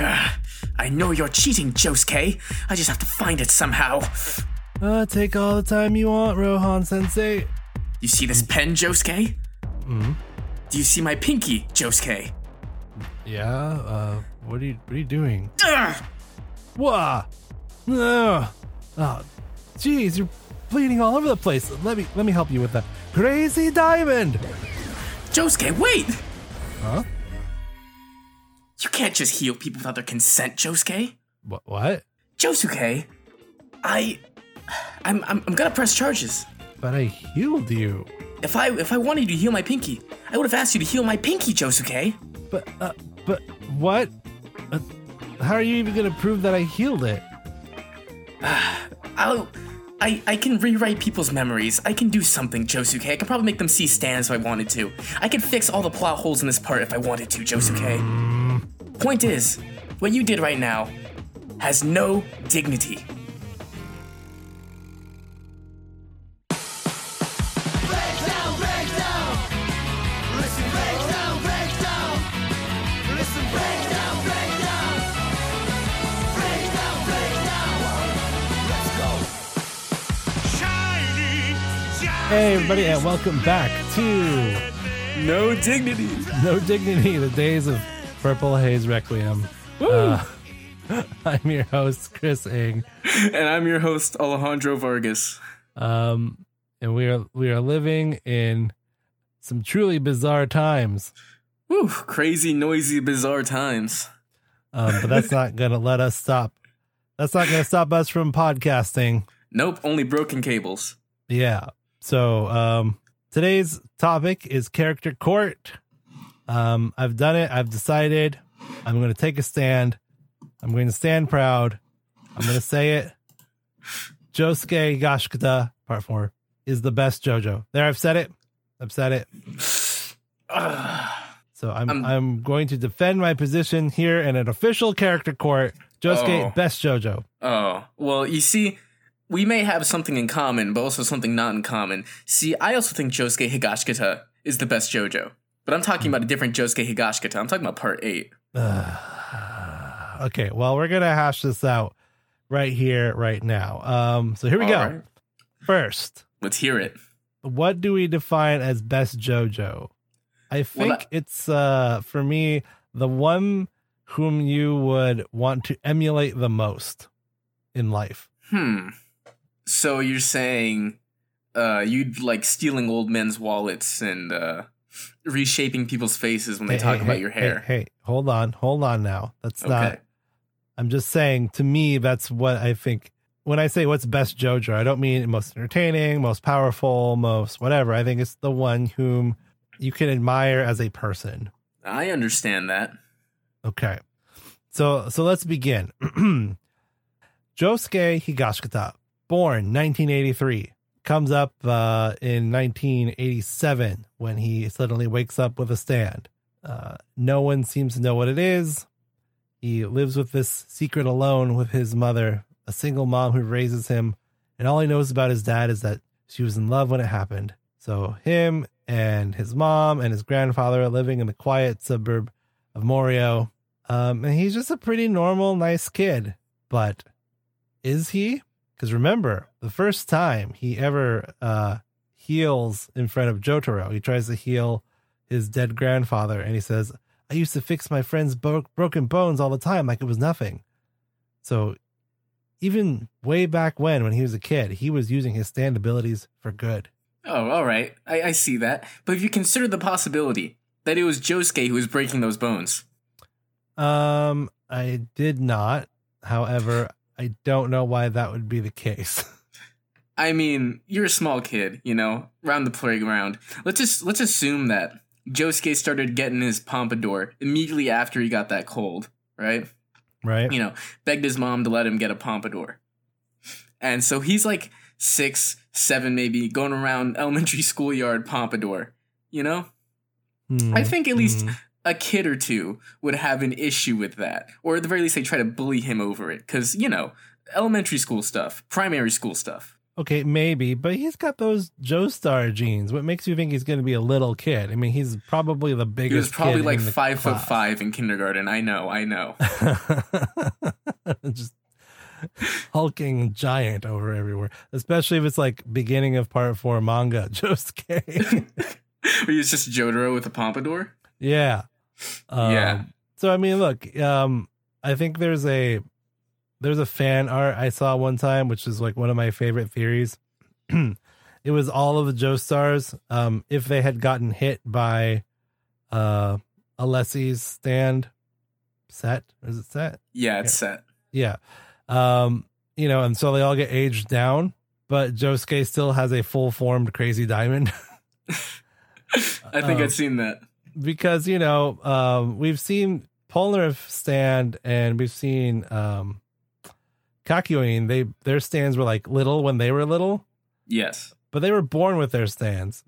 Ugh, I know you're cheating, Josuke. I just have to find it somehow. Uh, take all the time you want, Rohan Sensei. You see this pen, Josuke? Hmm. Do you see my pinky, Josuke? Yeah. Uh, what are you What are you doing? Ugh! Wah! Ugh. Oh, jeez, you're bleeding all over the place. Let me Let me help you with that. Crazy diamond. Josuke, wait! Huh? You can't just heal people without their consent, Josuke. What? What? Josuke, I, I'm, I'm, I'm gonna press charges. But I healed you. If I, if I wanted you to heal my pinky, I would have asked you to heal my pinky, Josuke. But uh, but what? Uh, how are you even gonna prove that I healed it? I'll, I, I can rewrite people's memories. I can do something, Josuke. I can probably make them see stands if I wanted to. I could fix all the plot holes in this part if I wanted to, Josuke. Point is, what you did right now has no dignity. Hey everybody, and welcome back to No dignity. No Dignity: The Days of Purple Haze Requiem. Uh, I'm your host, Chris Ing. And I'm your host, Alejandro Vargas. Um, and we are we are living in some truly bizarre times. Whew, crazy, noisy, bizarre times. Um, but that's not gonna let us stop. That's not gonna stop us from podcasting. Nope, only broken cables. Yeah. So um, today's topic is character court. Um, I've done it. I've decided. I'm going to take a stand. I'm going to stand proud. I'm going to say it. Josuke Higashikata, part four, is the best JoJo. There, I've said it. I've said it. So I'm I'm- I'm going to defend my position here in an official character court. Josuke, Oh. best JoJo. Oh, well, you see, we may have something in common, but also something not in common. See, I also think Josuke Higashikata is the best JoJo. But I'm talking about a different Josuke Higashikata. I'm talking about part 8. Okay, well, we're gonna hash this out right here, right now. Um, so here we go. All right, First, Let's hear it. what do we define as best JoJo? I think that- it's uh for me the one whom you would want to emulate the most in life. Hmm. So you're saying uh, you'd like stealing old men's wallets and uh, reshaping people's faces when they Hey, talk hey, about hey, your hair. Hey, hold on, hold on now. That's Okay. not I'm just saying to me that's what I think when I say what's best JoJo, I don't mean most entertaining, most powerful, most whatever. I think it's the one whom you can admire as a person. I understand that. Okay. So so let's begin. Josuke Higashikata, born 1983, comes up uh, in 1987 when he suddenly wakes up with a stand. Uh, no one seems to know what it is. He lives with this secret alone with his mother, a single mom who raises him, and all he knows about his dad is that she was in love when it happened. So him and his mom and his grandfather are living in the quiet suburb of Morio. Um, and he's just a pretty normal, nice kid. But is he? Because remember, the first time he ever uh, heals in front of Jotaro, he tries to heal his dead grandfather, and he says, I used to fix my friend's bro- broken bones all the time like it was nothing. So even way back when, when he was a kid, he was using his stand abilities for good. Oh, all right. I, I see that. But if you consider the possibility that it was Josuke who was breaking those bones, Um, I did not. However, I don't know why that would be the case. I mean, you're a small kid, you know, around the playground. Let's just let's assume that Josuke started getting his pompadour immediately after he got that cold, right? right? You know, begged his mom to let him get a pompadour. And so he's like six, seven, maybe, going around elementary schoolyard pompadour, you know? Hmm, I think at least hmm. A kid or two would have an issue with that. Or at the very least, they try to bully him over it. Because, you know, elementary school stuff, primary school stuff. Okay, maybe, but he's got those Joestar genes. What makes you think he's going to be a little kid? I mean, he's probably the biggest. He was probably like five foot five in kindergarten. I know, I know. Just hulking giant over everywhere, especially if it's like beginning of part four manga Josuke. he was just Jotaro with a pompadour. Yeah. Um, Yeah. So I mean, look, um, I think there's a there's a fan art I saw one time, which is like one of my favorite theories. it was all of the Joestars, um, if they had gotten hit by uh Alessi's stand set. Is it set? Yeah, it's set. Yeah. Um, you know, and so they all get aged down, but Josuke still has a full formed crazy diamond. I think Um, I've seen that. Because, you know, um, we've seen Polnareff stand and we've seen um Kakyoin, they their stands were like little when they were little, Yes. but they were born with their stands.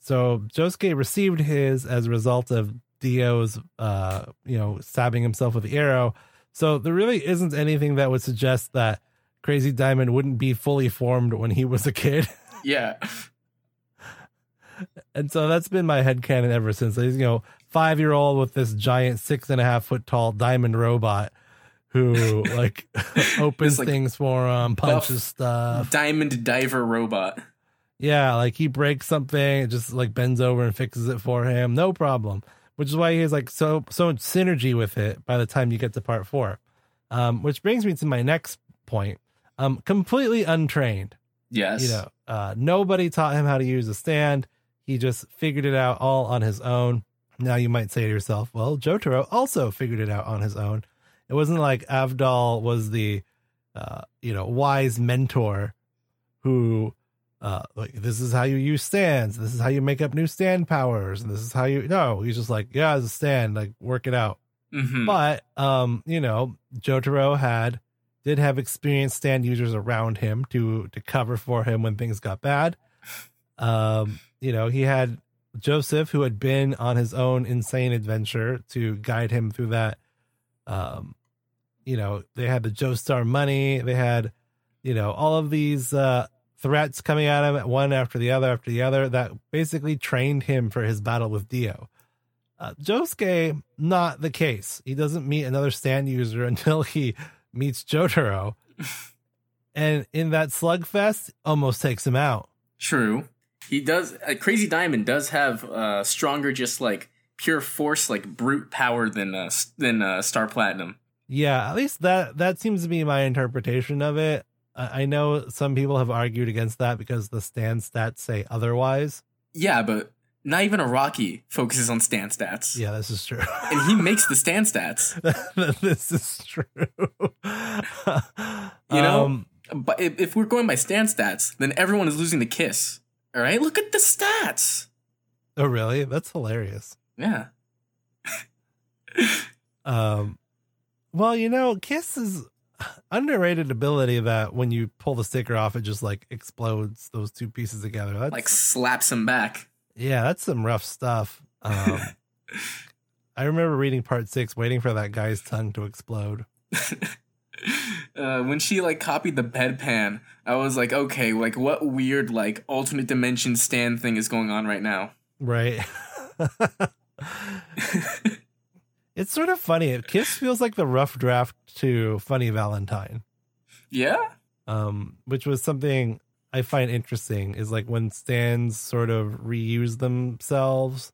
So Josuke received his as a result of Dio's uh, you know, stabbing himself with the arrow. So there really isn't anything that would suggest that Crazy Diamond wouldn't be fully formed when he was a kid. Yeah. And so that's been my headcanon ever since. He's, you know, five year old with this giant six and a half foot tall diamond robot who like opens like, things for him, punches stuff. Diamond diver robot. Yeah, like he breaks something, it just like bends over and fixes it for him. No problem. Which is why he has like so so much synergy with it by the time you get to part four. Um, which brings me to my next point. Um, completely untrained. Yes. you know uh nobody taught him how to use a stand he just figured it out all on his own. Now you might say to yourself well jotaro also figured it out on his own. It wasn't like avdol was the uh you know wise mentor who uh like this is how you use stands. This is how you make up new stand powers. And this is how you no he's just like yeah as a stand like work it out. Hmm but um, you know, Jotaro had did have experienced stand users around him to to cover for him when things got bad. Um, you know, he had Joseph who had been on his own insane adventure to guide him through that. Um, you know, they had the Joestar money, they had, you know, all of these uh threats coming at him one after the other after the other that basically trained him for his battle with Dio. Uh, Josuke, not the case. He doesn't meet another stand user until he meets Jotaro. and in that slugfest, almost takes him out. True. He does. Uh, Crazy Diamond does have uh, stronger, just like pure force, like brute power than uh, than uh, Star Platinum. Yeah, at least that that seems to be my interpretation of it. I, I know some people have argued against that because the stand stats say otherwise. Yeah, but not even Araki focuses on stand stats. Yeah, this is true. And he makes the stand stats. this is true. You know? Um, But if, if we're going by stand stats, then everyone is losing the kiss. All right, look at the stats. oh, really? That's hilarious. Yeah. Um, well, you know, Kiss is underrated ability that when you pull the sticker off, it just like explodes those two pieces together. That's Like slaps him back. yeah, that's some rough stuff. Um, I remember reading part six, waiting for that guy's tongue to explode. uh, when she like copied the bedpan, I was like, okay, like what weird like alternate dimension stand thing is going on right now? Right. it's sort of funny. Kiss feels like the rough draft to Funny Valentine. yeah. um, which was something I find interesting is like when stands sort of reuse themselves.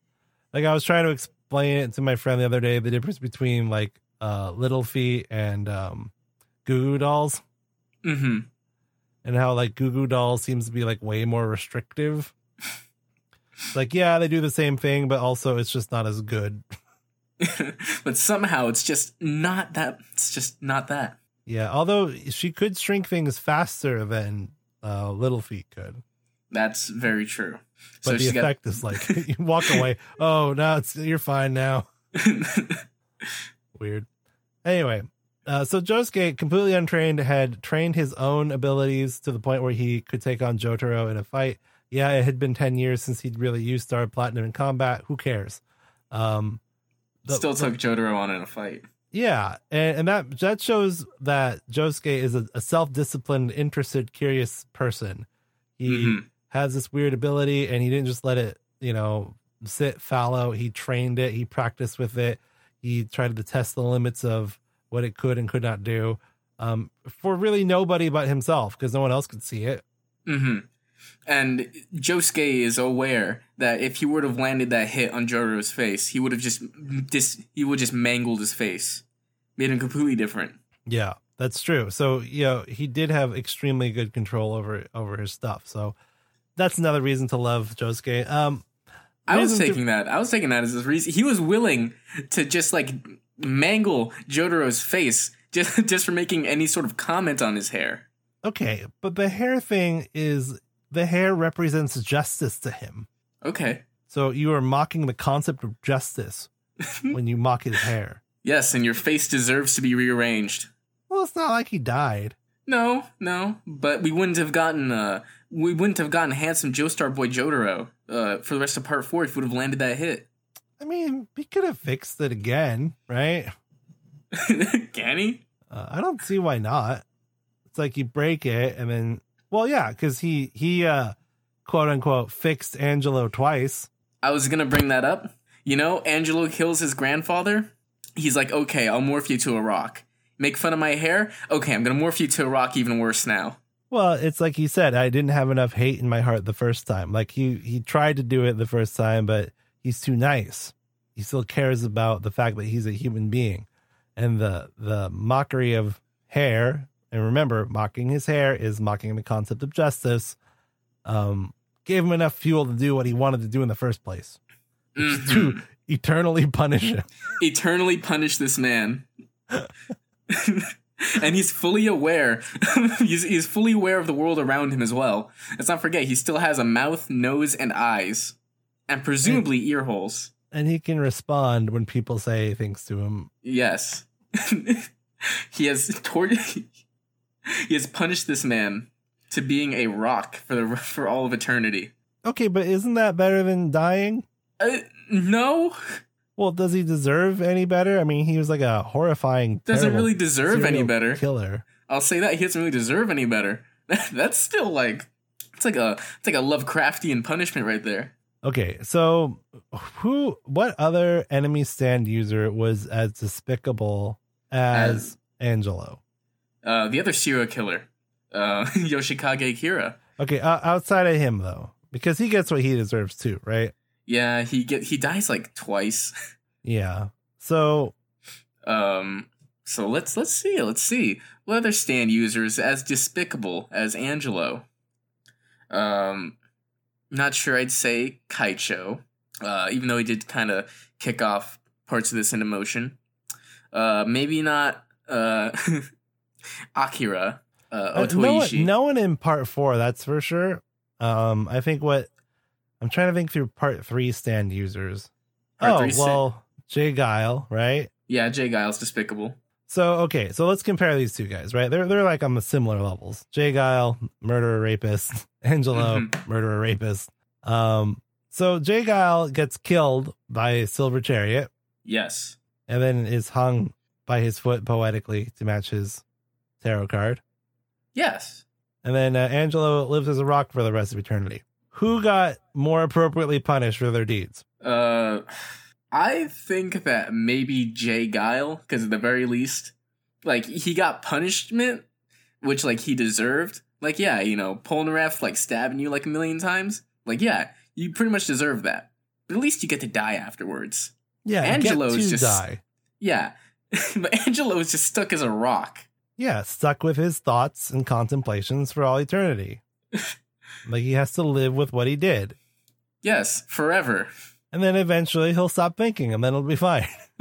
Like I was trying to explain it to my friend the other day, the difference between like uh, Little Feet and um, Goo Goo Dolls, Mm-hmm. and how like Goo Goo Dolls seems to be like way more restrictive. like yeah, they do the same thing, but also it's just not as good. but somehow it's just not that. It's just not that. Yeah, although she could shrink things faster than uh, Little Feet could. That's very true. But the she's got- effect is like you walk away. Oh, now it's you're fine now. Weird. Anyway, uh, so Josuke, completely untrained, had trained his own abilities to the point where he could take on Jotaro in a fight. Yeah, it had been ten years since he'd really used Star Platinum in combat. Who cares? Um, the- Still took Jotaro on in a fight. yeah, and, and that that shows that Josuke is a, a self-disciplined, interested, curious person. He Mhm. has this weird ability and he didn't just let it, you know, sit fallow. He trained it, he practiced with it, he tried to test the limits of what it could and could not do. Um, for really nobody but himself, because no one else could see it. hmm And Josuke is aware that if he would have landed that hit on Jotaro's face, he would have just dis- he would just mangled his face, made him completely different. Yeah, that's true. So, you know, he did have extremely good control over over his stuff. So that's another reason to love Josuke. Um I was taking that. I was taking that as his reason. He was willing to just like mangle Jotaro's face just just for making any sort of comment on his hair. okay, but the hair thing is the hair represents justice to him. Okay. So you are mocking the concept of justice when you mock his hair. Yes, and your face deserves to be rearranged. Well, it's not like he died. No, no, but we wouldn't have gotten uh we wouldn't have gotten handsome Joestar boy Jotaro uh for the rest of part 4 if we would have landed that hit. I mean, he could have fixed it again, right? Can he? Uh, I don't see why not. It's like you break it and then, well, yeah, because he he uh quote unquote fixed Angelo twice. I was gonna bring that up. You know, Angelo kills his grandfather. He's like, okay, I'll morph you to a rock. Make fun of my hair? Okay, I'm gonna morph you to a rock even worse now. Well, it's like he said, I didn't have enough hate in my heart the first time. Like he he tried to do it the first time, but he's too nice. He still cares about the fact that he's a human being. And the the mockery of hair, and remember, mocking his hair is mocking the concept of justice. Um, gave him enough fuel to do what he wanted to do in the first place. Mhm. To eternally punish him. Eternally punish this man. and he's fully aware. he's, he's fully aware of the world around him as well. Let's not forget, he still has a mouth, nose, and eyes. And presumably ear holes. And he can respond when people say things to him. Yes. he has tor- he has punished this man to being a rock for the for all of eternity. Okay, but isn't that better than dying? Uh, no, Well, does he deserve any better? I mean, he was like a horrifying. doesn't really deserve any better. Killer. I'll say that he doesn't really deserve any better. That's still like it's like a it's like a Lovecraftian punishment right there. Okay, so who? What other enemy stand user was as despicable as Angelo? Uh, the other serial killer, uh, Yoshikage Kira. Okay, uh, outside of him though, because he gets what he deserves too, right? Yeah, he get he dies like twice. Yeah. So Um, so let's let's see, let's see what other stand users as despicable as Angelo. Um, not sure. I'd say Keicho, uh, even though he did kind of kick off parts of this into motion. Uh, maybe not uh, Akira uh, uh, no, one, no one in part four, that's for sure. Um, I think what I'm trying to think through part three stand users. Part oh well, J. Geil, right? Yeah, J. Geil's despicable. So okay, so let's compare these two guys, right? They're they're like on the similar levels. J. Geil, murderer rapist, Angelo, Mhm. murderer rapist. Um, so J. Geil gets killed by a silver chariot Yes. and then is hung by his foot poetically to match his tarot card. Yes. And then uh, Angelo lives as a rock for the rest of eternity. Who got more appropriately punished for their deeds? Uh, I think that maybe J. Geil, because at the very least, like he got punishment, which like he deserved. Like yeah, you know, Polnareff like stabbing you like a million times. Like yeah, you pretty much deserve that. But at least you get to die afterwards. Yeah, Angelo get is to just- die. Yeah, but Angelo is just stuck as a rock. Yeah, stuck with his thoughts and contemplations for all eternity. like he has to live with what he did. Yes, forever. And then eventually he'll stop thinking and then it'll be fine.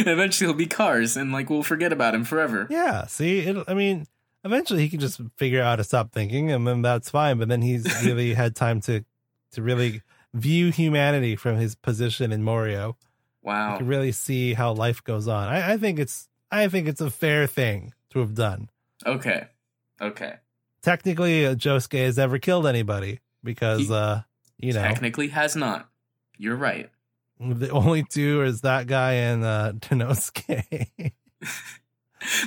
Eventually, he'll be Kars, and like we'll forget about him forever. yeah, see, it, I mean, eventually he can just figure out how to stop thinking and then that's fine. But then he's really had time to to really view humanity from his position in Morio. You Wow. can really see how life goes on. I, I think it's I think it's a fair thing to have done. Okay. Okay. Technically, uh, Josuke has ever killed anybody because He- uh you know Technically, has not. You're right. the only two is that guy and uh Tenosuke.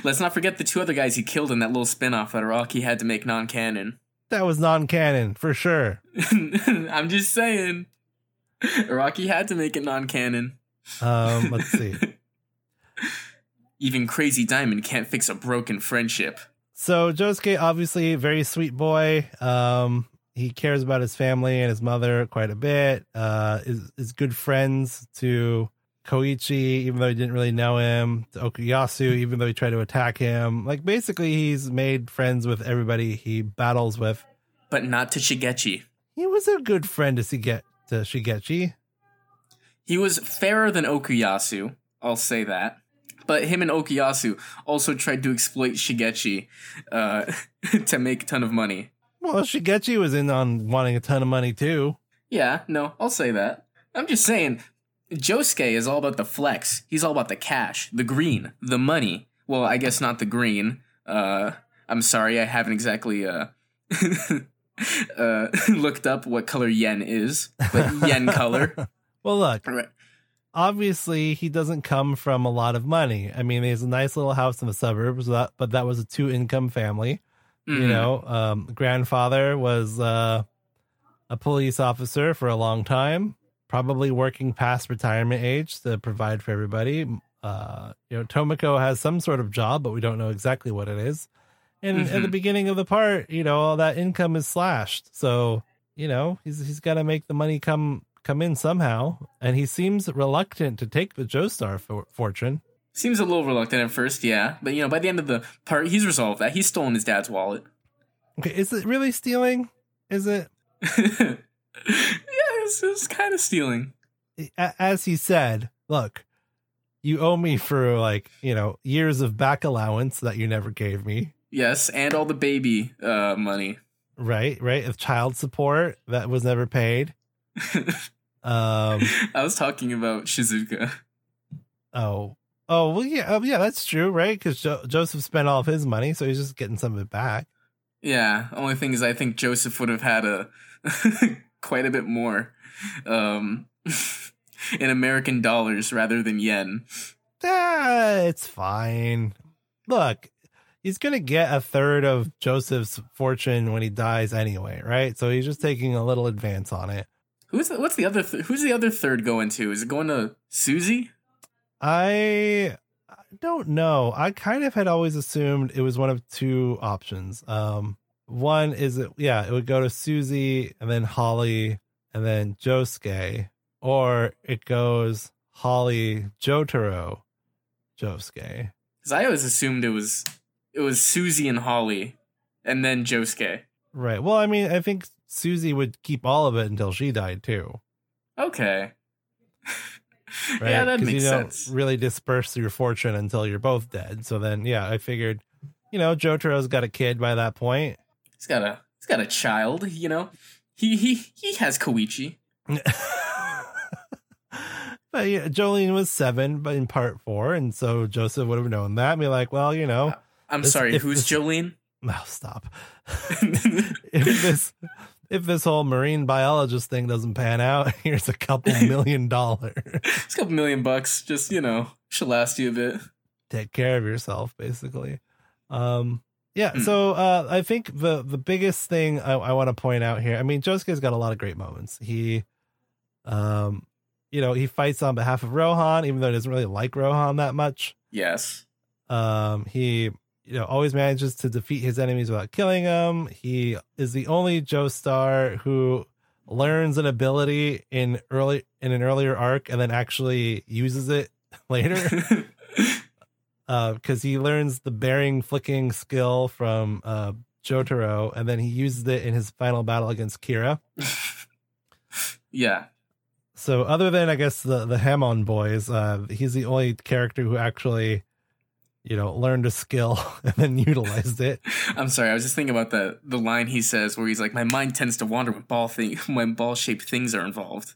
Let's not forget the two other guys he killed in that little spin-off that Araki had to make non-canon. that was non-canon for sure. I'm just saying. Araki had to make it non-canon. Um, let's see. Even Crazy Diamond can't fix a broken friendship. So Josuke, obviously, very sweet boy. Um, he cares about his family and his mother quite a bit. Uh, is is good friends to Koichi, even though he didn't really know him. To Okuyasu, even though he tried to attack him. Like basically, he's made friends with everybody he battles with. But not to Shigechi. He was a good friend to Shiget to Shigechi. He was fairer than Okuyasu, I'll say that. But him and Okuyasu also tried to exploit Shigechi uh, to make a ton of money. Well, Shigechi was in on wanting a ton of money too. Yeah, no, I'll say that. I'm just saying, Josuke is all about the flex. He's all about the cash, the green, the money. Well, I guess not the green. Uh, I'm sorry, I haven't exactly uh, uh, looked up what color yen is, but yen color. Well, look, Right. Obviously he doesn't come from a lot of money. I mean, he has a nice little house in the suburbs, that, but that was a two income family. You Mhm. know, um, grandfather was uh, a police officer for a long time, probably working past retirement age to provide for everybody. Uh, you know, Tomoko has some sort of job, but we don't know exactly what it is. And at the beginning of the part, you know, all that income is slashed. So, you know, he's he's got to make the money come come in somehow. And he seems reluctant to take the Joestar for, fortune. Seems a little reluctant at first, yeah. But, you know, by the end of the part, he's resolved that. He's stolen his dad's wallet. Okay, is it really stealing? Is it? yeah, it's, it's kind of stealing. as he said, look, you owe me for like, you know, years of back allowance that you never gave me. Yes, and all the baby uh, money. Right, right. Of child support that was never paid. Um I was talking about Shizuka. oh. Oh well yeah, oh, yeah, that's true, right? Because jo- Joseph spent all of his money, so he's just getting some of it back. Yeah, only thing is, I think Joseph would have had a quite a bit more um, in American dollars rather than yen. Ah, it's fine. Look, he's gonna get a third of Joseph's fortune when he dies anyway, right? So he's just taking a little advance on it. Who's the, what's the other? Th- who's the other third going to? Is it going to Susie? I don't know. I kind of had always assumed it was one of two options. Um, one is it, yeah, it would go to Susie and then Holly and then Josuke, or it goes Holly, Jotaro, Josuke. Because I always assumed it was it was Susie and Holly, and then Josuke. Right. Well, I mean, I think Susie would keep all of it until she died too. Okay. Right? yeah, that makes you don't sense. really disperse your fortune until you're both dead. So then, yeah, I figured, you know, Jotaro's got a kid by that point. He's got a he's got a child. You know, he he he has Koichi. but yeah, Jolyne was seven, but in part four, and so Joseph would have known that. And be like, well, you know, I'm This- sorry. Who's this- Jolyne? oh, stop. if this if this whole marine biologist thing doesn't pan out, here's a couple million dollars. It's a couple million bucks. Just you know, should last you a bit. Take care of yourself, basically. Um, yeah. Hmm. So uh, I think the the biggest thing I, I want to point out here. I mean, Josuke's got a lot of great moments. He, um, you know, he fights on behalf of Rohan, even though he doesn't really like Rohan that much. Yes. Um, he, you know, always manages to defeat his enemies without killing them. He is the only Joestar who learns an ability in early in an earlier arc and then actually uses it later. because he learns the bearing flicking skill from uh, Jotaro, and then he uses it in his final battle against Kira. yeah. So, other than I guess the the Hamon boys, uh, he's the only character who actually, you know, learned a skill and then utilized it. I'm sorry. I was just thinking about the the line he says where he's like, "My mind tends to wander when ball thing when ball shaped things are involved."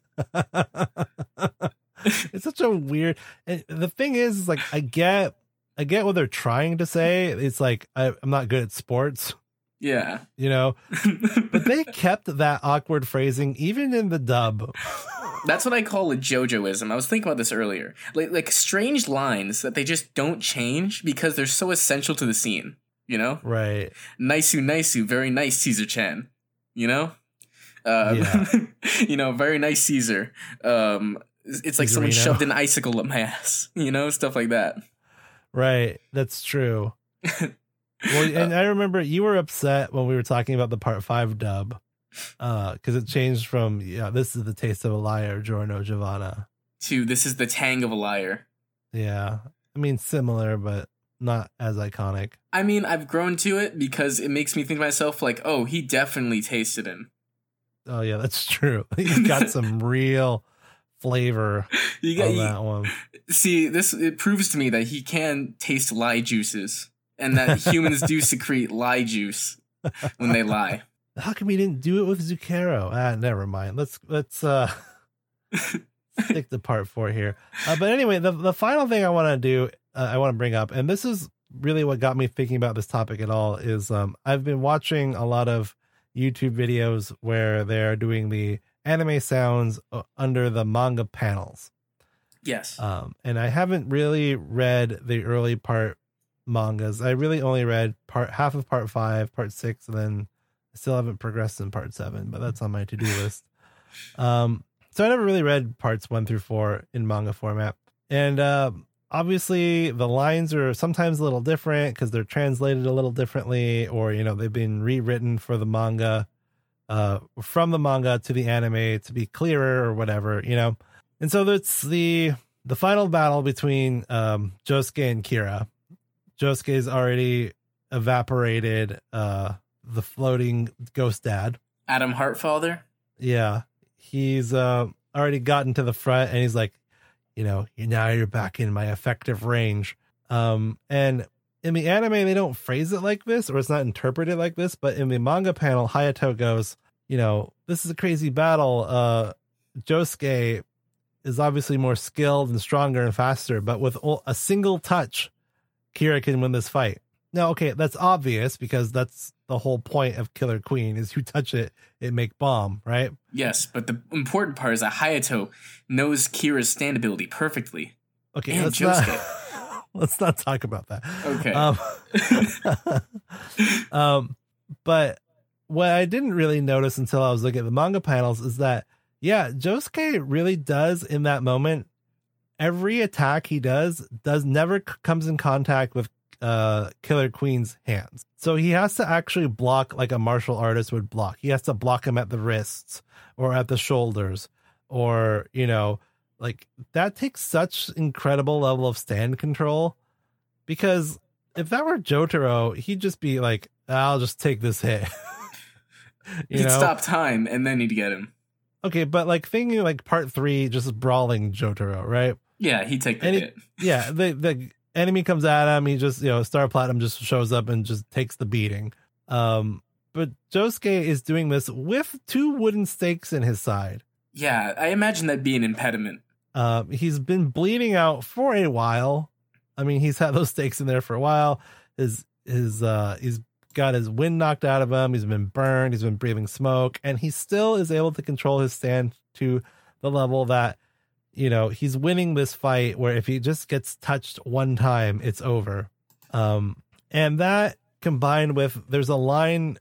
it's such a weird. And the thing is, is like I get, I get what they're trying to say. It's like I, I'm not good at sports, Yeah. you know, but they kept that awkward phrasing even in the dub. That's what I call a JoJoism. I was thinking about this earlier. Like like strange lines that they just don't change because they're so essential to the scene. You know, Right. Naisu Naisu, very nice Caesar Chan. You know, um, Yeah. you know, very nice Caesar. Um, it's like someone shoved an icicle up my ass. You know, stuff like that. Right. That's true. Well, and I remember you were upset when we were talking about the part five dub, uh, because it changed from yeah, this is the taste of a liar, Giorno Giovanna. To this is the tang of a liar. Yeah, I mean similar, but not as iconic. I mean, I've grown to it because it makes me think to myself, like, oh, he definitely tasted him. Oh yeah, that's true. He's got some real flavor You got, on you- that one. see this. It proves to me that he can taste lie juices, and that humans do secrete lie juice when they lie. How come we didn't do it with Zucchero? Ah, never mind. Let's let's uh stick to part four here. Uh, but anyway, the the final thing I want to do, uh, I want to bring up, and this is really what got me thinking about this topic at all, is um I've been watching a lot of YouTube videos where they're doing the anime sounds uh, under the manga panels. Yes. Um, and I haven't really read the early part mangas. I really only read part half of part five, part six, and then I still haven't progressed in part seven, but that's on my to do list. Um, so I never really read parts one through four in manga format. And uh, obviously, the lines are sometimes a little different because they're translated a little differently, or you know, they've been rewritten for the manga, uh, from the manga to the anime to be clearer or whatever, you know. And so that's the the final battle between um, Josuke and Kira. Josuke's already evaporated uh, the floating ghost dad. Atom Heart Father. Yeah, he's uh, already gotten to the front, and he's like, you know, now you're back in my effective range. Um, and in the anime, they don't phrase it like this, or it's not interpreted like this. But in the manga panel, Hayato goes, you know, this is a crazy battle. Uh, Josuke is obviously more skilled and stronger and faster, but with a single touch, Kira can win this fight. Now, okay, that's obvious because that's the whole point of Killer Queen is you touch it, it make bomb, right? Yes, but the important part is that Hayato knows Kira's stand ability perfectly. Okay, And let's not let's not talk about that. Okay. Um, um, but what I didn't really notice until I was looking at the manga panels is that yeah, Josuke really does in that moment. Every attack he does does never c- comes in contact with uh Killer Queen's hands. So he has to actually block like a martial artist would block. He has to block him at the wrists or at the shoulders or, you know, like that takes such incredible level of stand control because if that were Jotaro, he'd just be like, I'll just take this hit. you He'd know? stop time and then he'd get him. Okay, but like thinking like part three, just brawling Jotaro, right? Yeah, he'd take the And it- hit. Yeah, the the enemy comes at him, he just you know, Star Platinum just shows up and just takes the beating. Um, but Josuke is doing this with two wooden stakes in his side. Yeah, I imagine that'd be an impediment. Um, he's been bleeding out for a while. I mean, he's had those stakes in there for a while. His his uh he's got his wind knocked out of him. He's been burned. He's been breathing smoke, and he still is able to control his stand to the level that you know he's winning this fight. Where if he just gets touched one time, it's over. Um, and that combined with there's a line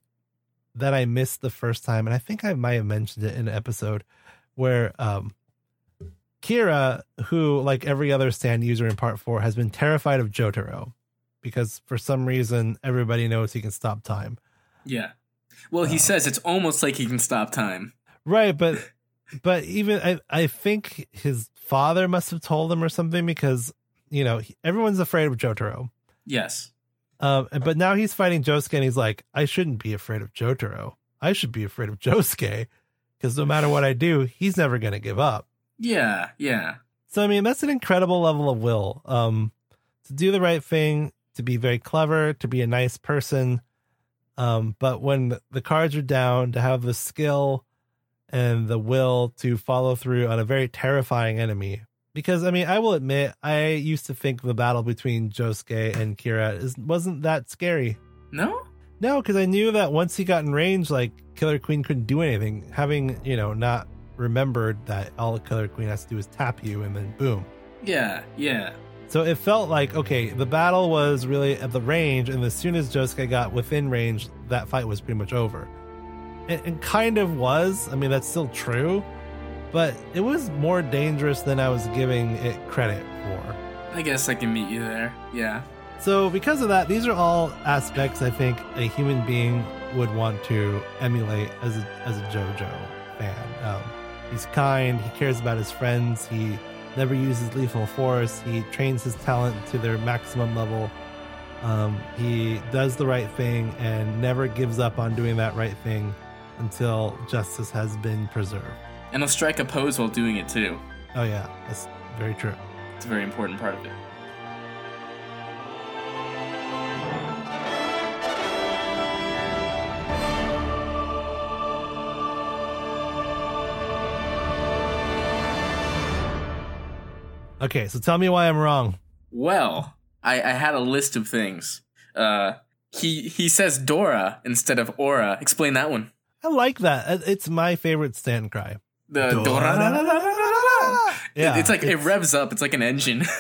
that I missed the first time, and I think I might have mentioned it in an episode where um Kira, who like every other stand user in part four, has been terrified of Jotaro because for some reason everybody knows he can stop time. Yeah. Well, he Uh, says it's almost like he can stop time. Right, but but even I I think his father must have told him or something because you know everyone's afraid of Jotaro. Yes. Um, but now he's fighting Josuke, and he's like, I shouldn't be afraid of Jotaro. I should be afraid of Josuke because no matter what I do, he's never going to give up. Yeah, yeah. So I mean, that's an incredible level of will. Um, to do the right thing, to be very clever, to be a nice person. Um, but when the cards are down, to have the skill and the will to follow through on a very terrifying enemy. Because I mean, I will admit, I used to think the battle between Josuke and Kira is wasn't that scary. No? No, because I knew that once he got in range, like Killer Queen couldn't do anything. Having you know not remembered that all Killer Queen has to do is tap you, and then boom. Yeah, yeah. So it felt like okay, the battle was really at the range, and as soon as Josuke got within range, that fight was pretty much over. It, it kind of was. I mean, that's still true, but it was more dangerous than I was giving it credit for. I guess I can meet you there. Yeah. So because of that, these are all aspects I think a human being would want to emulate as a as a JoJo fan. Um, he's kind. He cares about his friends. He never uses lethal force. He trains his talent to their maximum level. Um, he does the right thing and never gives up on doing that right thing until justice has been preserved. And he'll strike a pose while doing it too. Oh yeah, that's very true. It's a very important part of it. Okay, so tell me why I'm wrong. Well, I, I had a list of things. Uh, he he says Dora instead of Ora. Explain that one. I like that. Uh, it's my favorite stand cry. The yeah, it's like it's, it revs up. It's like an engine.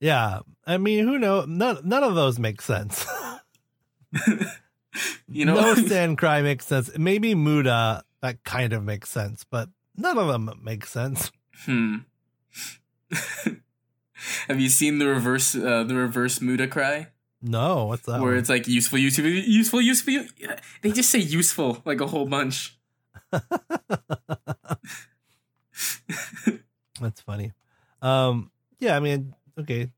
yeah, I mean, who knows? None, none of those make sense. you know, no stand cry makes sense. Maybe Muda that kind of makes sense, but none of them make sense. Hmm. Have you seen the reverse uh, the reverse Muda cry? No, what's that? where one? it's like useful, useful, useful, useful. They just say useful like a whole bunch. That's funny. Um, yeah, I mean, okay.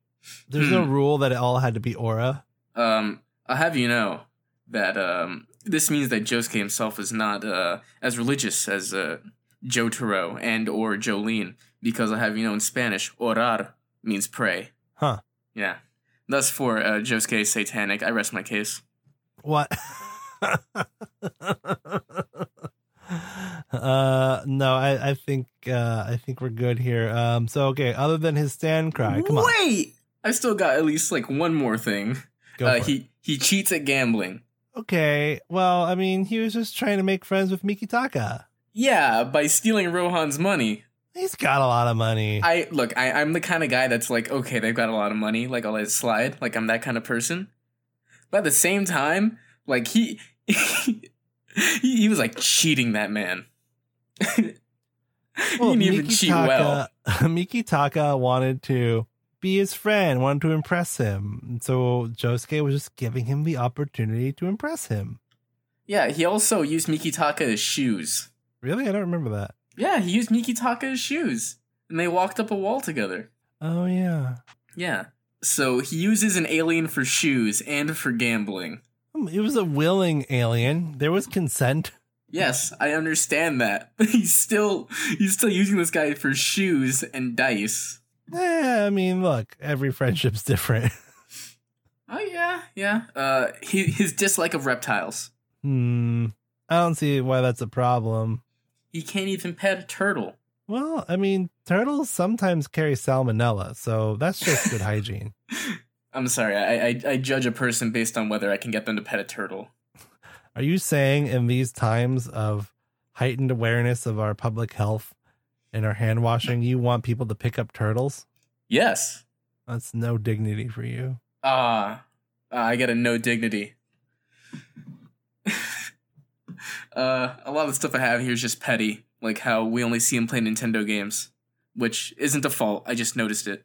There's no Hmm. rule that it all had to be ora. Um, I'll have you know that um, this means that Josuke himself is not uh, as religious as uh, Jotaro and or Jolyne, because I'll have you know in Spanish, orar means pray. Huh. Yeah. Thus, for uh, case, satanic, I rest my case. What? uh no, I I think uh I think we're good here. Um so okay, other than his stand cry, come on. Wait! I still got at least like one more thing. Go Uh, for it. he he cheats at gambling. Okay. Well, I mean, he was just trying to make friends with Mikitaka. Yeah, by stealing Rohan's money. He's got a lot of money. I look, I, I'm the kind of guy that's like, okay, they've got a lot of money, like I'll let it slide. Like I'm that kind of person. But at the same time, like he he, he was like cheating that man. he didn't even cheat well. Mikitaka wanted to be his friend, wanted to impress him. And So Josuke was just giving him the opportunity to impress him. Yeah, he also used Mikitaka's shoes. Really? I don't remember that. Yeah, he used Mikitaka as shoes. And they walked up a wall together. Oh yeah. Yeah. So he uses an alien for shoes and for gambling. Um, It was a willing alien. There was consent. Yes, I understand that. But he's still he's still using this guy for shoes and dice. Eh, I mean, look, every friendship's different. Oh yeah, yeah. Uh he, his dislike of reptiles. hmm. I don't see why that's a problem. He can't even pet a turtle. Well, I mean, turtles sometimes carry salmonella, so that's just good hygiene. I'm sorry, I, I I judge a person based on whether I can get them to pet a turtle. Are you saying in these times of heightened awareness of our public health and our hand washing, you want people to pick up turtles? Yes. That's no dignity for you. Ah, uh, I get a no dignity. Uh, a lot of the stuff I have here is just petty, like how we only see him play Nintendo games, which isn't a fault. I just noticed it.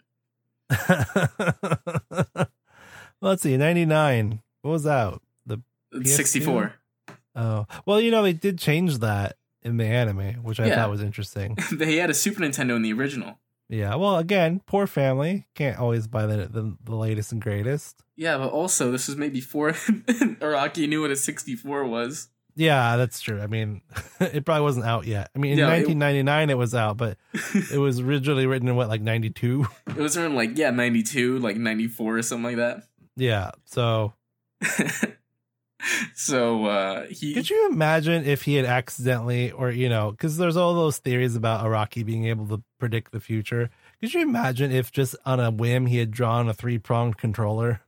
Let's see, 99. What was out? The 64. Oh, well, you know, they did change that in the anime, which I Yeah. thought was interesting. they had a Super Nintendo in the original. Yeah, well, again, poor family can't always buy the the, the latest and greatest. Yeah, but also this was made before Araki knew what a 64 was. Yeah, that's true. I mean, it probably wasn't out yet. I mean, in Yeah, 1999 it was out, but it was originally written in what, like 92? It was around like yeah, 92, like 94 or something like that. Yeah. So, so uh he could you imagine if he had accidentally, or you know, because there's all those theories about Araki being able to predict the future. Could you imagine if just on a whim he had drawn a three pronged controller?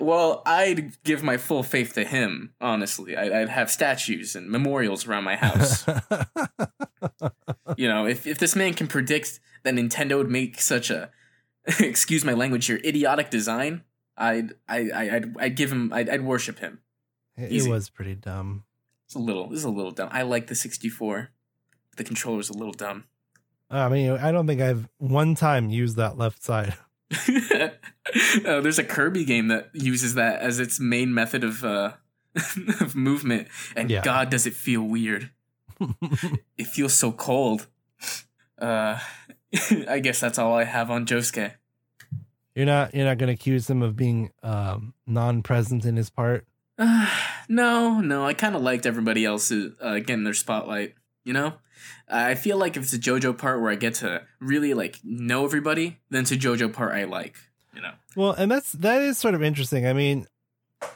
Well, I'd give my full faith to him. Honestly, I'd, I'd have statues and memorials around my house. you know, if if this man can predict that Nintendo would make such a, excuse my language here, idiotic design, I'd I, I I'd I'd give him I'd, I'd worship him. it Easy. was pretty dumb. It's a little is a little dumb. I like the 64. The controller's a little dumb. I mean, I don't think I've one time used that left side. uh, there's a Kirby game that uses that as its main method of uh, of movement, and Yeah. God, does it feel weird? It feels so cold. Uh, I guess that's all I have on Josuke. You're not you're not gonna accuse him of being um, non-present in his part. Uh, no, no, I kind of liked everybody else uh, getting their spotlight. You know, I feel like if it's a JoJo part where I get to really like know everybody, then it's a JoJo part I like. You know. Well, and that's that is sort of interesting. I mean,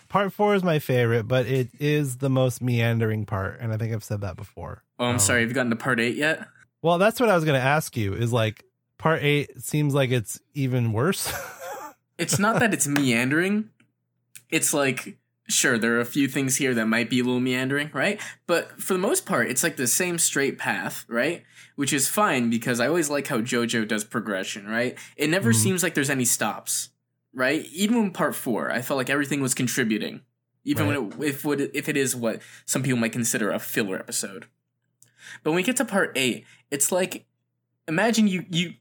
part four is my favorite, but it is the most meandering part, and I think I've said that before. Oh, I'm Um, sorry. Have you gotten to part eight yet? Well, that's what I was going to ask you. Is like part eight seems like it's even worse. it's not that it's meandering. It's like sure there are a few things here that might be a little meandering, right? But for the most part, it's like the same straight path, right? Which is fine because I always like how JoJo does progression, right? It never Mhm. seems like there's any stops, right? Even in part four, I felt like everything was contributing, even when it, if what if it is what some people might consider a filler episode. But when we get to part eight, it's like imagine you you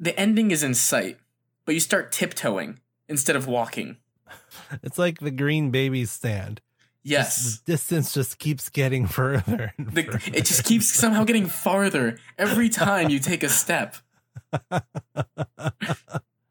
the ending is in sight, but you start tiptoeing instead of walking. it's like the green baby stand. Yes. Just the distance just keeps getting further. And The, further. it just keeps somehow getting farther every time you take a step.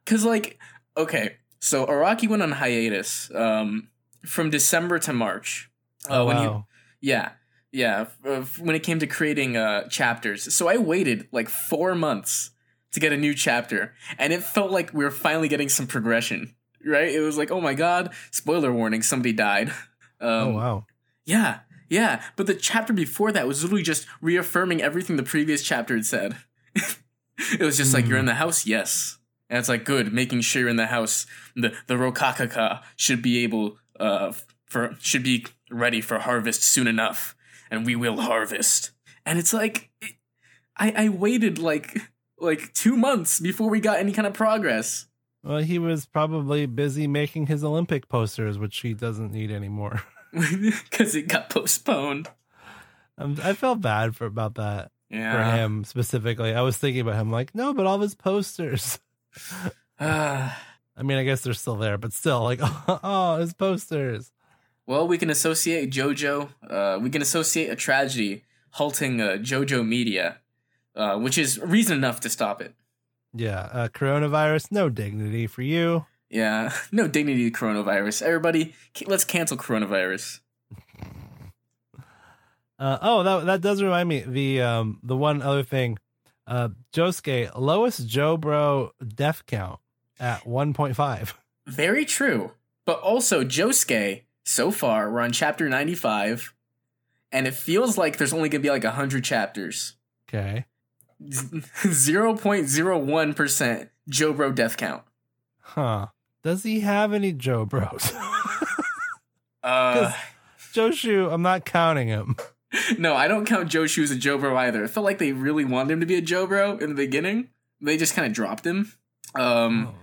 Cause like, okay, so Araki went on hiatus um, from December to March. Uh, oh when he- wow. yeah, yeah. uh, when it came to creating uh, chapters, so I waited like four months to get a new chapter, and it felt like we were finally getting some progression. Right? It was like, oh my god! Spoiler warning: somebody died. Um, oh wow. Yeah, yeah. But the chapter before that was literally just reaffirming everything the previous chapter had said. it was just like, you're in the house? Yes. And it's like, good, making sure you're in the house. The the Rokakaka should be able uh for should be ready for harvest soon enough. And we will harvest. And it's like it, I I waited like like two months before we got any kind of progress. Well, he was probably busy making his Olympic posters, which he doesn't need anymore. Because it got postponed. Um, I felt bad for about that Yeah. for him specifically. I was thinking about him, like, no, but all his posters. I mean, I guess they're still there, but still, like, oh, his posters. Well, we can associate JoJo. Uh, we can associate a tragedy halting uh, JoJo media, uh, which is reason enough to stop it. Yeah, uh, coronavirus, no dignity for you. Yeah, no dignity to coronavirus. Everybody, let's cancel coronavirus. Uh, oh, that that does remind me the um the one other thing, uh, Josuke lowest Joe Bro death count at one point five. Very true. But also, Josuke, so far, we're on chapter 95, and it feels like there's only going to be like 100 chapters. Okay, 0.01% Jobro death count. huh? Does he have any Joe Bros? Uh, Joshu, I'm not counting him. no, I don't count Joshu as a Jobro either. It felt like they really wanted him to be a Jobro in the beginning. They just kind of dropped him. Um,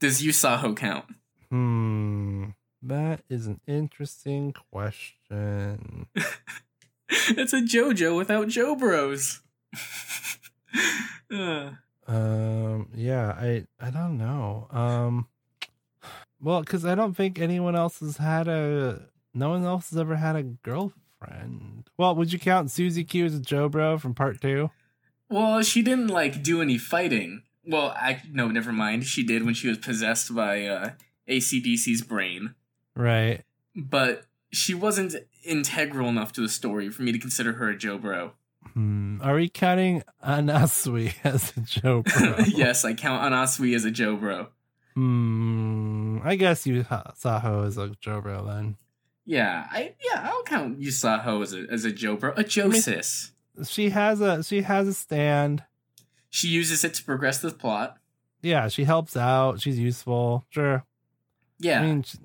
does Yasuho count? Hmm, that is an interesting question. it's a JoJo without Jobros. Uh, Um, yeah, I I don't know. Um, well, because I don't think anyone else has had a. No one else has ever had a girlfriend. Well, would you count Susie Q as a Joe Bro from part two? well, she didn't like do any fighting. Well, I no, never mind. She did when she was possessed by uh, ACDC's brain, Right. but she wasn't integral enough to the story for me to consider her a Jobro. Hmm. Are we counting Anasui as a Joe Bro? yes, I count Anasui as a Jobro. Hmm. I guess you Saho is a Joe Bro then. Yeah, I yeah, I'll count Yasuho as a as a Jobro, a Josis. She has a she has a stand. She uses it to progress the plot. Yeah, she helps out. She's useful. Sure. Yeah. I mean, sh-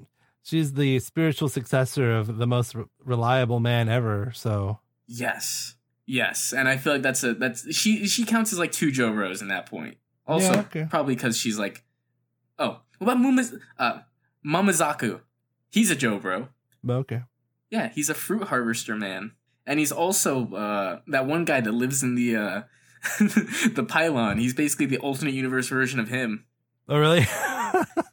she's the spiritual successor of the most re- reliable man ever. So yes. Yes. And I feel like that's a that's she she counts as like two Jobros in that point. Also, Yeah, okay. probably because she's like, oh, what about Mumaz- uh, Mamezuku? He's a Jobro. but okay. Yeah, he's a fruit harvester man, and he's also uh, that one guy that lives in the uh, the pylon. He's basically the alternate universe version of him. Oh, really?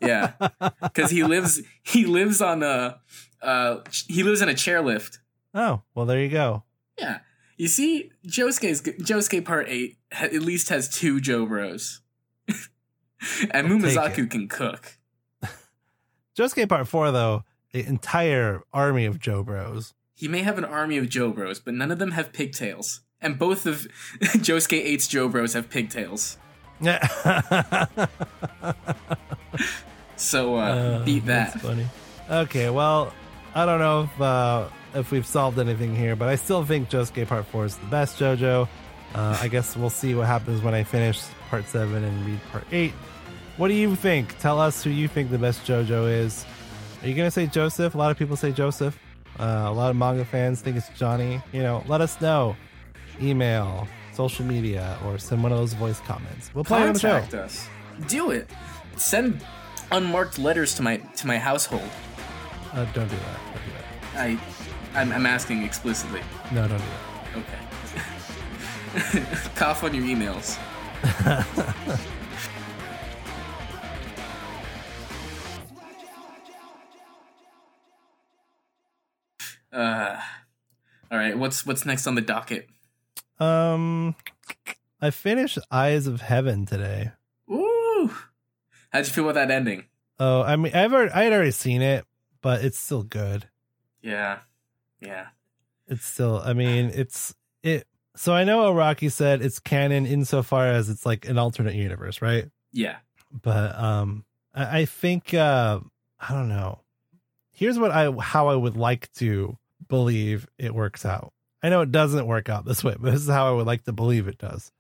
Yeah, because he lives he lives on a uh, he lives in a chairlift. oh, well, there you go. Yeah, you see, Josuke's Josuke Part Eight ha- at least has two Joe Bros, and I'll can cook. Josuke Part 4, though, the entire army of Joe Bros. He may have an army of Joe Bros, but none of them have pigtails. And both of Josuke 8's Joe Bros have pigtails. Yeah. So uh, Uh, beat that. That's funny. Okay, well, I don't know if uh, if we've solved anything here, but I still think Josuke Part Four is the best JoJo. Uh, I guess we'll see what happens when I finish Part Seven and read Part Eight. What do you think? Tell us who you think the best JoJo is. Are you gonna say Joseph? A lot of people say Joseph. Uh, a lot of manga fans think it's Johnny. You know, let us know. Email, social media, or send one of those voice comments. We'll play it on the show. Contact us. Do it. Send unmarked letters to my to my household. Uh, don't do that. Don't do that. I I'm, I'm asking explicitly. No, don't do that. Okay. Cough on your emails. uh, all right. What's what's next on the docket? Um, I finished Eyes of Heaven today. Ooh, how'd you feel about that ending? Oh, I mean, I've already, I had already seen it, but it's still good. Yeah, yeah. It's still, I mean, it's it. So I know Araki said it's canon insofar as it's like an alternate universe, right? Yeah. But um, I, I think uh, I don't know. Here's what I how I would like to believe it works out. I know it doesn't work out this way, but this is how I would like to believe it does.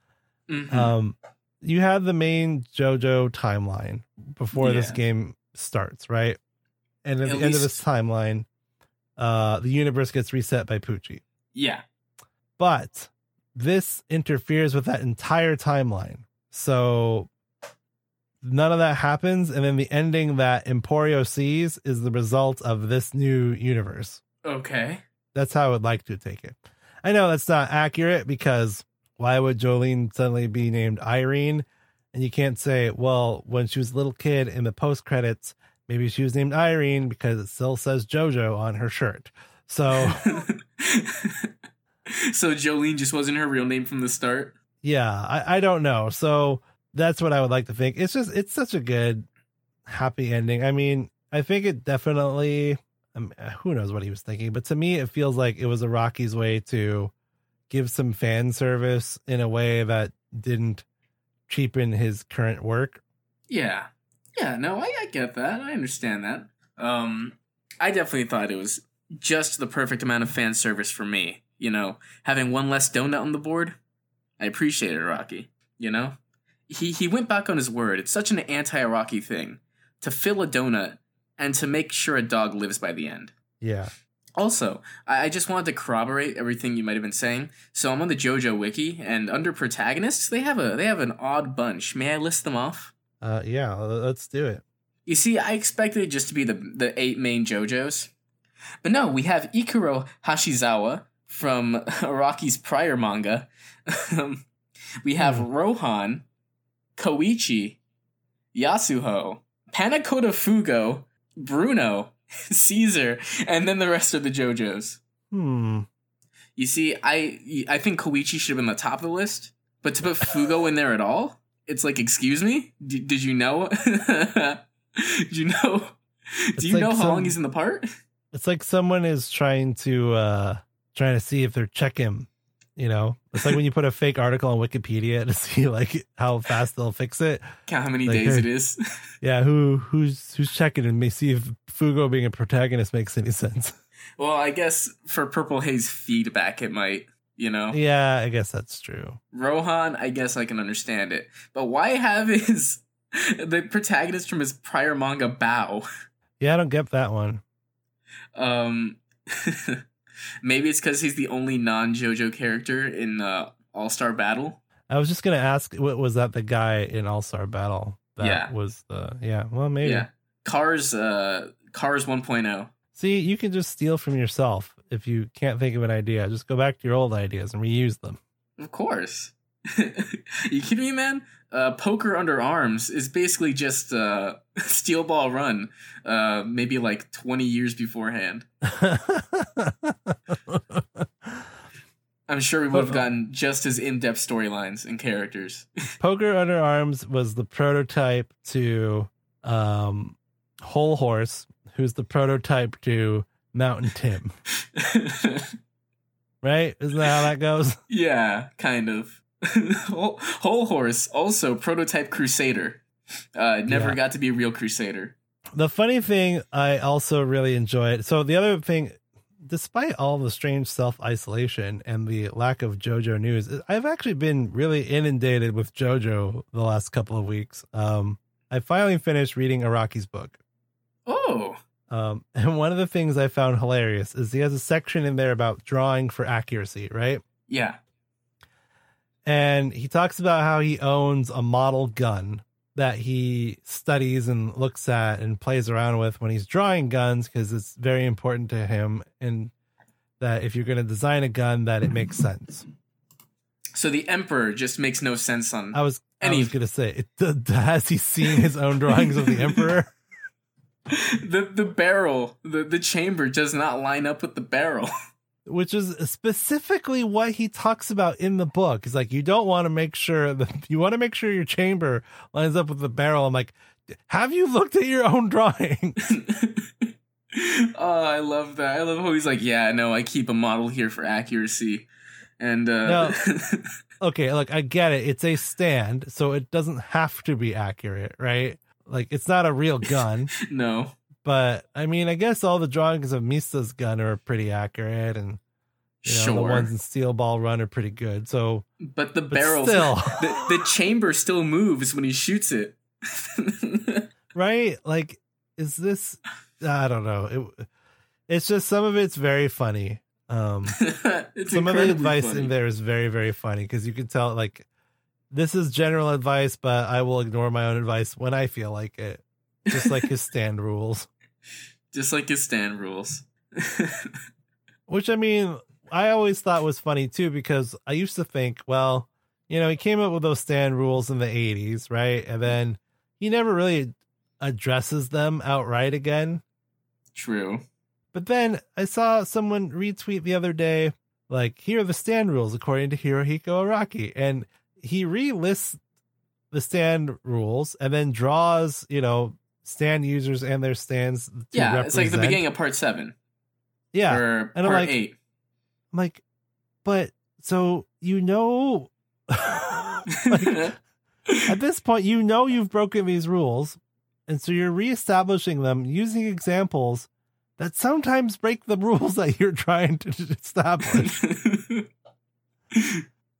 Mhm. Um, you have the main JoJo timeline before this game starts, right? And at, At the end of this timeline, uh, the universe gets reset by Pucci. yeah. But this interferes with that entire timeline. So none of that happens. And then the ending that Emporio sees is the result of this new universe. Okay. That's how I would like to take it. I know that's not accurate because why would Jolyne suddenly be named Irene? And you can't say, well, when she was a little kid in the post credits, maybe she was named Irene because it still says JoJo on her shirt. So so Jolyne just wasn't her real name from the start. yeah, I, I don't know. So that's what I would like to think. It's just it's such a good happy ending. I mean, I think it definitely um, who knows what he was thinking, but to me it feels like it was Araki's way to give some fan service in a way that didn't cheapen his current work. Yeah. Yeah, no, I, I get that. I understand that. Um I definitely thought it was just the perfect amount of fan service for me. You know, having one less donut on the board. I appreciate it, Araki. You know? He he went back on his word. It's such an anti Araki thing to fill a donut and to make sure a dog lives by the end. Yeah. Also, I, I just wanted to corroborate everything you might have been saying. So I'm on the JoJo wiki, and under protagonists, they have a they have an odd bunch. May I list them off? Uh yeah, let's do it. You see, I expected it just to be the the eight main JoJos, but no, we have Ikuro Hashizawa from Araki's prior manga. We have Hmm. Rohan, Koichi, Yasuho, Pannacotta Fugo, Bruno, Caesar, and then the rest of the JoJos. Hmm. You see, I I think Koichi should have been the top of the list, but to put Fugo in there at all, it's like, excuse me, D- did you know? did you know? It's Do you like know how some- long he's in the part? It's like someone is trying to uh trying to see if they're check him. You know, it's like when you put a fake article on Wikipedia to see like how fast they'll fix it. Count how many Like, days hey. it is. Yeah, who who's who's checking and may see if Fugo being a protagonist makes any sense. well, I guess for Purple Haze feedback, it might. You know, yeah, I guess that's true. Rohan, I guess I can understand it, but why have his the protagonist from his prior manga Baoh? Yeah, I don't get that one. Um, maybe it's because he's the only non JoJo character in uh, All Star Battle. I was just gonna ask, what was that the guy in All Star Battle? That Yeah. was the yeah. Well, maybe. Yeah, Kars. Uh, Kars oh. 1.0. See, you can just steal from yourself if you can't think of an idea. Just go back to your old ideas and reuse them. Of course. you kidding me, man? Uh, Poker Under Arms is basically just uh, Steel Ball Run, uh, maybe like 20 years beforehand. I'm sure we would have gotten just as in depth storylines and characters. Poker Under Arms was the prototype to um, Hol Horse, who's the prototype to Mountain Tim. Right? Isn't that how that goes? yeah, kind of. Hol, Hol Horse, also prototype Crusader. Uh, never Yeah. got to be a real Crusader. The funny thing I also really enjoyed. So the other thing, despite all the strange self isolation and the lack of JoJo news, I've actually been really inundated with JoJo the last couple of weeks. Um, I finally finished reading Araki's book. Oh, Um, and one of the things I found hilarious is he has a section in there about drawing for accuracy, right? yeah. And he talks about how he owns a model gun that he studies and looks at and plays around with when he's drawing guns because it's very important to him and that if you're going to design a gun that it makes sense. So the Emperor just makes no sense on. I was I Any- was going to say it, has he seen his own drawings of the emperor? the the barrel, the the chamber does not line up with the barrel. which is specifically what he talks about in the book. He's like, you don't want to make sure that you want to make sure your chamber lines up with the barrel. I'm like, have you looked at your own drawing? oh, I love that. I love how he's like, yeah, no, I keep a model here for accuracy, and uh, No. okay, look, I get it. It's a stand, so it doesn't have to be accurate, right? Like, it's not a real gun, no, but I mean, I guess all the drawings of Mista's gun are pretty accurate, and you know, the ones in Steel Ball Run are pretty good. So, but the barrel, still. the, the chamber still moves when he shoots it. right? Like, is this? I don't know. It, it's just some of it's very funny. Um, some of the advice funny. in there is very, very funny because you can tell like this is general advice, but I will ignore my own advice when I feel like it. Just like his stand rules, just like his stand rules. which I mean, I always thought was funny too because I used to think, well, you know, he came up with those stand rules in the '80s, right? And then he never really addresses them outright again. True. But then I saw someone retweet the other day, like, here are the stand rules according to Hirohiko Araki. And he relists the stand rules and then draws, you know, stand users and their stands. To Yeah, represent. it's like the beginning of part seven Yeah. or And I'm part like- eight. I'm like, but so you know, like, at this point, you know you've broken these rules. And so you're reestablishing them using examples that sometimes break the rules that you're trying to establish.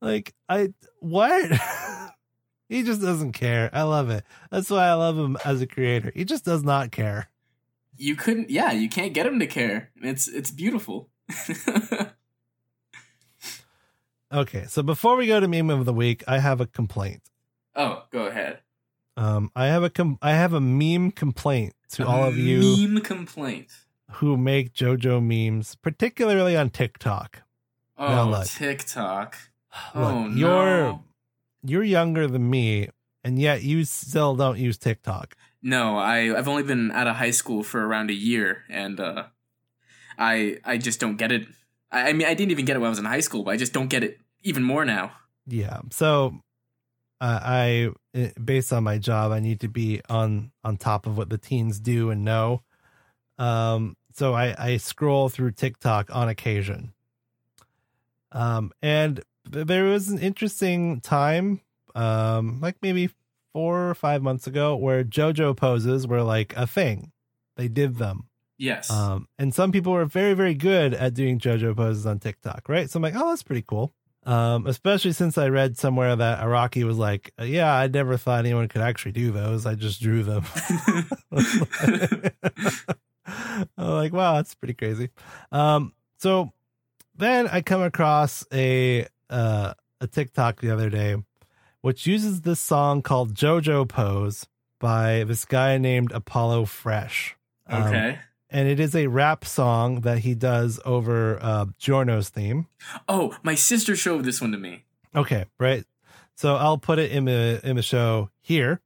Like I what? he just doesn't care. I love it. That's why I love him as a creator. He just does not care. you couldn't. Yeah, you can't get him to care. It's it's beautiful. Okay, so before we go to meme of the week, I have a complaint. oh, go ahead. Um, I have a com- I have a meme complaint to all of you Meme complaint. who make JoJo memes, particularly on TikTok. Oh, Now look. TikTok. Look, oh you're you're younger than me, and yet you still don't use TikTok. No, I I've only been out of high school for around a year, and uh, I I just don't get it. I, I mean, I didn't even get it when I was in high school, but I just don't get it even more now. Yeah. So uh, I eh, based on my job, I need to be on on top of what the teens do and know. Um so I I scroll through TikTok on occasion. Um and there was an interesting time um like maybe 4 or 5 months ago where JoJo poses were like a thing. They did them. Yes. Um, and some people were very, very good at doing JoJo poses on TikTok, right? So I'm like, oh, that's pretty cool. Um, especially since I read somewhere that Araki was like, "Yeah, I never thought anyone could actually do those. I just drew them." I'm like, wow, that's pretty crazy. Um, so then I come across a uh, a TikTok the other day, which uses this song called JoJo Pose by this guy named Apollo Fresh. Um, Okay. and it is a rap song that he does over uh, Giorno's theme. oh, my sister showed this one to me. Okay, right. So I'll put it in the in the show here.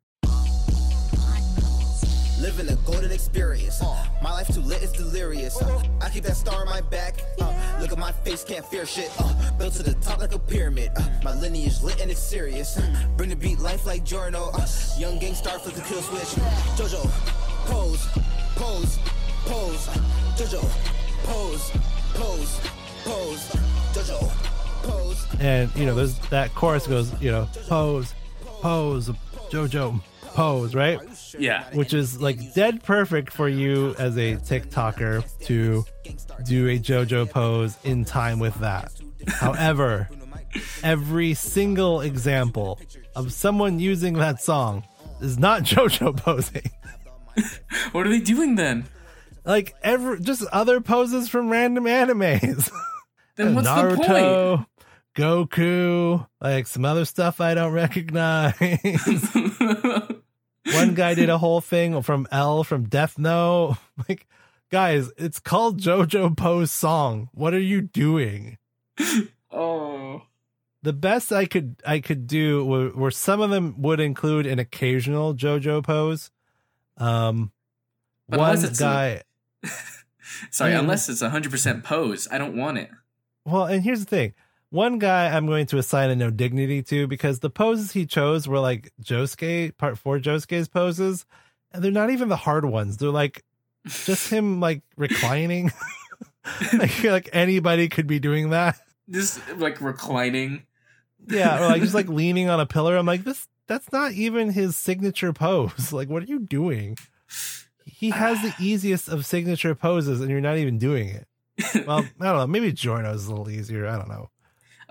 Living a golden experience. My life too lit is delirious. I keep that star on my back. Uh, look at my face, can't fear shit. Uh, built to the top like a pyramid. Uh, my lineage lit and it's serious. Bring the beat life like Giorno. Uh, young gang star flip the kill switch. Jojo, pose, pose, pose. Jojo, pose, pose, pose. Jojo, pose. and you know there's that chorus goes you know pose pose jojo pose right Yeah. which is like dead perfect for you as a tiktoker to do a jojo pose in time with that however every single example of someone using that song is not jojo posing What are they doing then? like every just other poses from random animes Then what's the point? Naruto, Goku, like some other stuff I don't recognize. One guy did a whole thing from L from Death Note. Like, guys, it's called JoJo Pose song. What are you doing? oh. The best I could I could do were, were some of them would include an occasional JoJo pose. Um, But one it's a- guy. Sorry, unless it's 100% pose, I don't want it. Well, and here's the thing. One guy I'm going to assign a no dignity to because the poses he chose were like Josuke, part four Josuke's poses, and they're not even the hard ones. They're like just him like reclining. I feel like anybody could be doing that. Just like reclining. Yeah, or like just like leaning on a pillar. I'm like, this that's not even his signature pose. Like, what are you doing? He has the easiest of signature poses, and you're not even doing it. Well, I don't know. Maybe Giorno's a little easier. I don't know.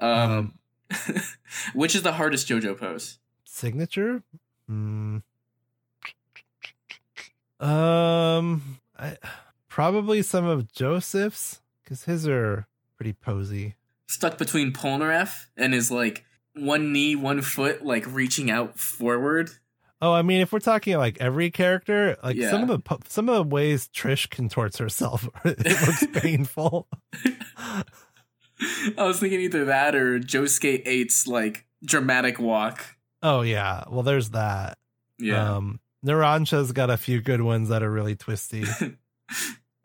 Um, which is the hardest JoJo pose? signature Hmm. um I, probably some of joseph's because his are pretty posy Stuck between Polnareff and his like one knee, one foot, like reaching out forward. oh i mean if we're talking like every character like some of the some of the ways trish contorts herself it looks painful I was thinking either that or Josuke 8's like dramatic walk. oh yeah well there's that Yeah. um Narancia's got a few good ones that are really twisty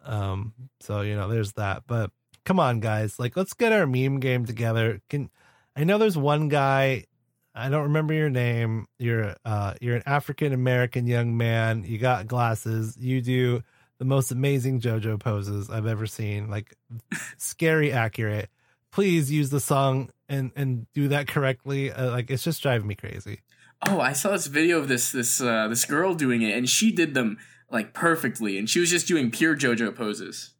Um, so you know, there's that. But come on, guys, like let's get our meme game together. Can I know there's one guy, I don't remember your name. You're uh you're an African American young man, you got glasses, you do the most amazing JoJo poses I've ever seen, like scary accurate. Please use the song and and do that correctly. Uh, like it's just driving me crazy. oh, I saw this video of this this uh, this girl doing it, and she did them like perfectly, and she was just doing pure JoJo poses.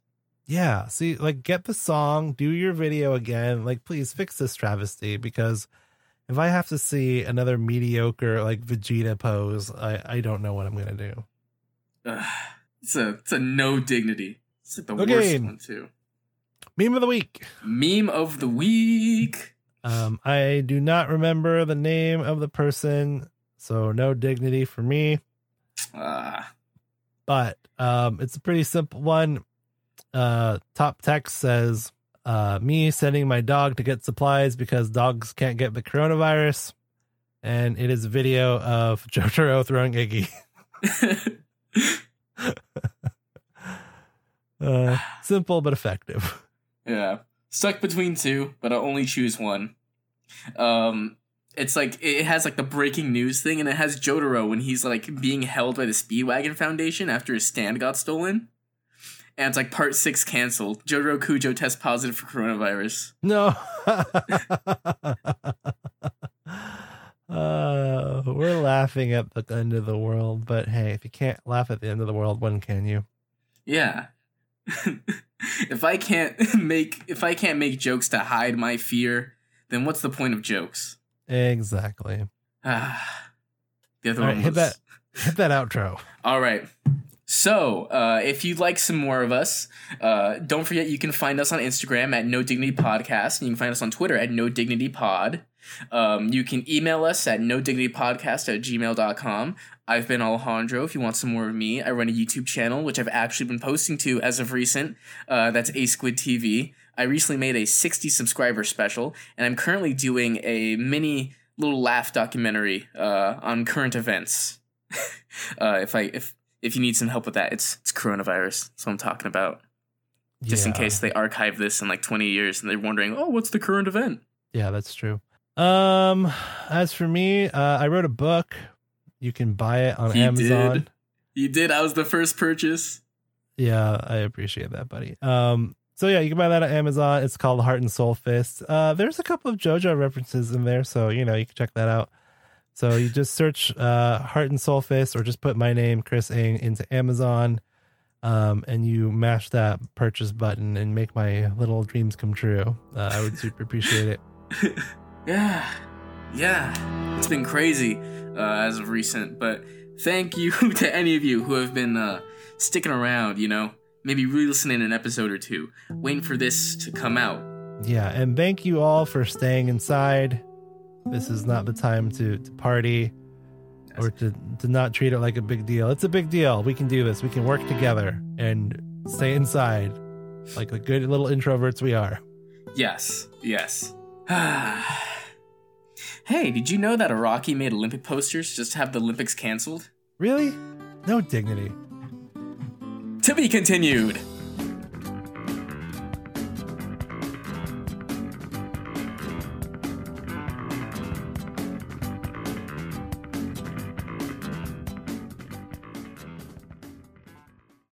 Yeah. See, like, get the song, do your video again. Like, please fix this travesty because if I have to see another mediocre, like, Vegeta pose, I, I don't know what I'm going to do. It's a it's a no dignity. It's like the Okay. worst one too. Meme of the week. Meme of the week. Um, I do not remember the name of the person, so no dignity for me. Ah, but um, it's a pretty simple one. Uh, top text says, uh, "Me sending my dog to get supplies because dogs can't get the coronavirus," and it is a video of Jotaro throwing Iggy. Uh, simple but effective. Yeah. Stuck between two, but I'll only choose one. Um, it's like it has like the breaking news thing, and it has Jotaro when he's like being held by the Speedwagon Foundation after his stand got stolen. And it's like part six canceled. Jotaro Kujo test positive for coronavirus. No. uh, we're laughing at the end of the world, but hey, if you can't laugh at the end of the world, when can you? Yeah. if I can't make if I can't make jokes to hide my fear, then what's the point of jokes? Exactly. Ah, the other All one right, hit that hit that outro. All right. So, uh, if you'd like some more of us, uh, don't forget you can find us on Instagram at No Dignity Podcast, and you can find us on Twitter at No Dignity Pod. Um, you can email us at No Dignity Podcast at gmail.com. I've been Alejandro. If you want some more of me, I run a YouTube channel, which I've actually been posting to as of recent. Uh, that's A Squid TV. I recently made a 60 subscriber special, and I'm currently doing a mini little laugh documentary uh, on current events. uh, if I if if you need some help with that, it's it's coronavirus. That's what I'm talking about. Just in case they archive this in like 20 years and they're wondering, oh, what's the current event? Yeah, that's true. Um, as for me, uh, I wrote a book. You can buy it on He Amazon. did. You did. I was the first purchase. Yeah, I appreciate that, buddy. Um, so yeah, you can buy that on Amazon. It's called Heart and Soul Fist. Uh, there's a couple of JoJo references in there, so you know you can check that out. So you just search uh, Heart and Soul Fist, or just put my name, Chris Ing, into Amazon, um, and you mash that purchase button and make my little dreams come true. Uh, I would super appreciate it. Yeah. Yeah. It's been crazy uh, as of recent, but thank you to any of you who have been uh, sticking around, you know, maybe re listening an episode or two, waiting for this to come out. Yeah, and thank you all for staying inside. This is not the time to, to party or to, to not treat it like a big deal. It's a big deal. We can do this. We can work together and stay inside like the good little introverts we are. Yes, yes. hey, did you know that Araki made Olympic posters just to have the Olympics canceled? Really? No dignity. To be continued.